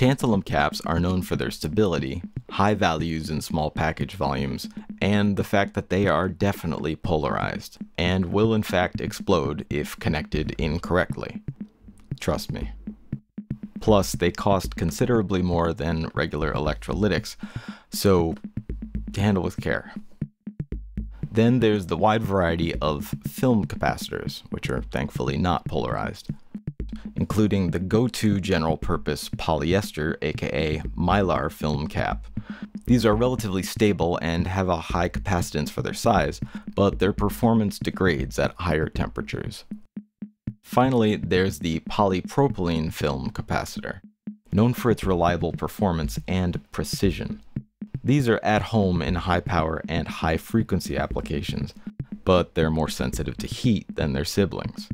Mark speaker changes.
Speaker 1: Tantalum caps are known for their stability, high values in small package volumes, and the fact that they are definitely polarized, and will in fact explode if connected incorrectly. Trust me. Plus, they cost considerably more than regular electrolytics, so handle with care. Then there's the wide variety of film capacitors, which are thankfully not polarized, including the go-to general purpose polyester, aka mylar film cap. These are relatively stable and have a high capacitance for their size, but their performance degrades at higher temperatures. Finally, there's the polypropylene film capacitor, known for its reliable performance and precision. These are at home in high power and high frequency applications, but they're more sensitive to heat than their siblings.